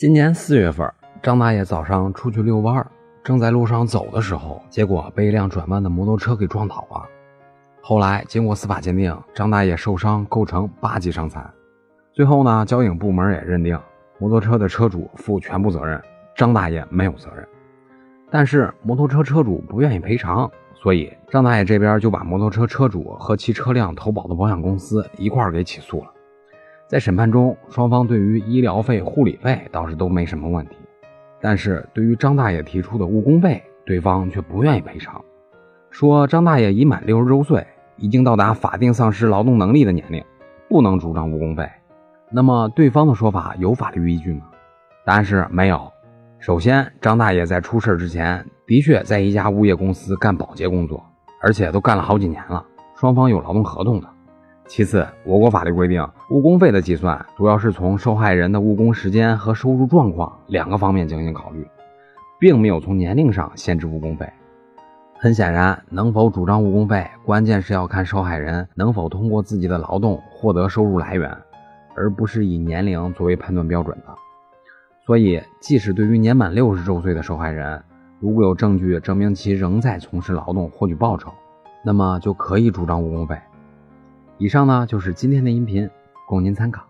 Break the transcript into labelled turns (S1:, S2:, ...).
S1: 今年四月份，张大爷早上出去遛弯儿，正在路上走的时候，结果被一辆转弯的摩托车给撞倒了。后来经过司法鉴定，张大爷受伤构成八级伤残。最后呢，交警部门也认定摩托车的车主负全部责任，张大爷没有责任。但是摩托车车主不愿意赔偿，所以张大爷这边就把摩托车车主和其车辆投保的保险公司一块儿给起诉了。在审判中，双方对于医疗费、护理费倒是都没什么问题，但是对于张大爷提出的误工费，对方却不愿意赔偿，说张大爷已满六十周岁，已经到达法定丧失劳动能力的年龄，不能主张误工费。那么对方的说法有法律依据吗？答案是没有。首先，张大爷在出事之前的确在一家物业公司干保洁工作，而且都干了好几年了，双方有劳动合同的。其次，我国法律规定，误工费的计算主要是从受害人的误工时间和收入状况两个方面进行考虑，并没有从年龄上限制误工费。很显然，能否主张误工费，关键是要看受害人能否通过自己的劳动获得收入来源，而不是以年龄作为判断标准的。所以，即使对于年满六十周岁的受害人，如果有证据证明其仍在从事劳动获取报酬，那么就可以主张误工费。以上呢就是今天的音频，供您参考。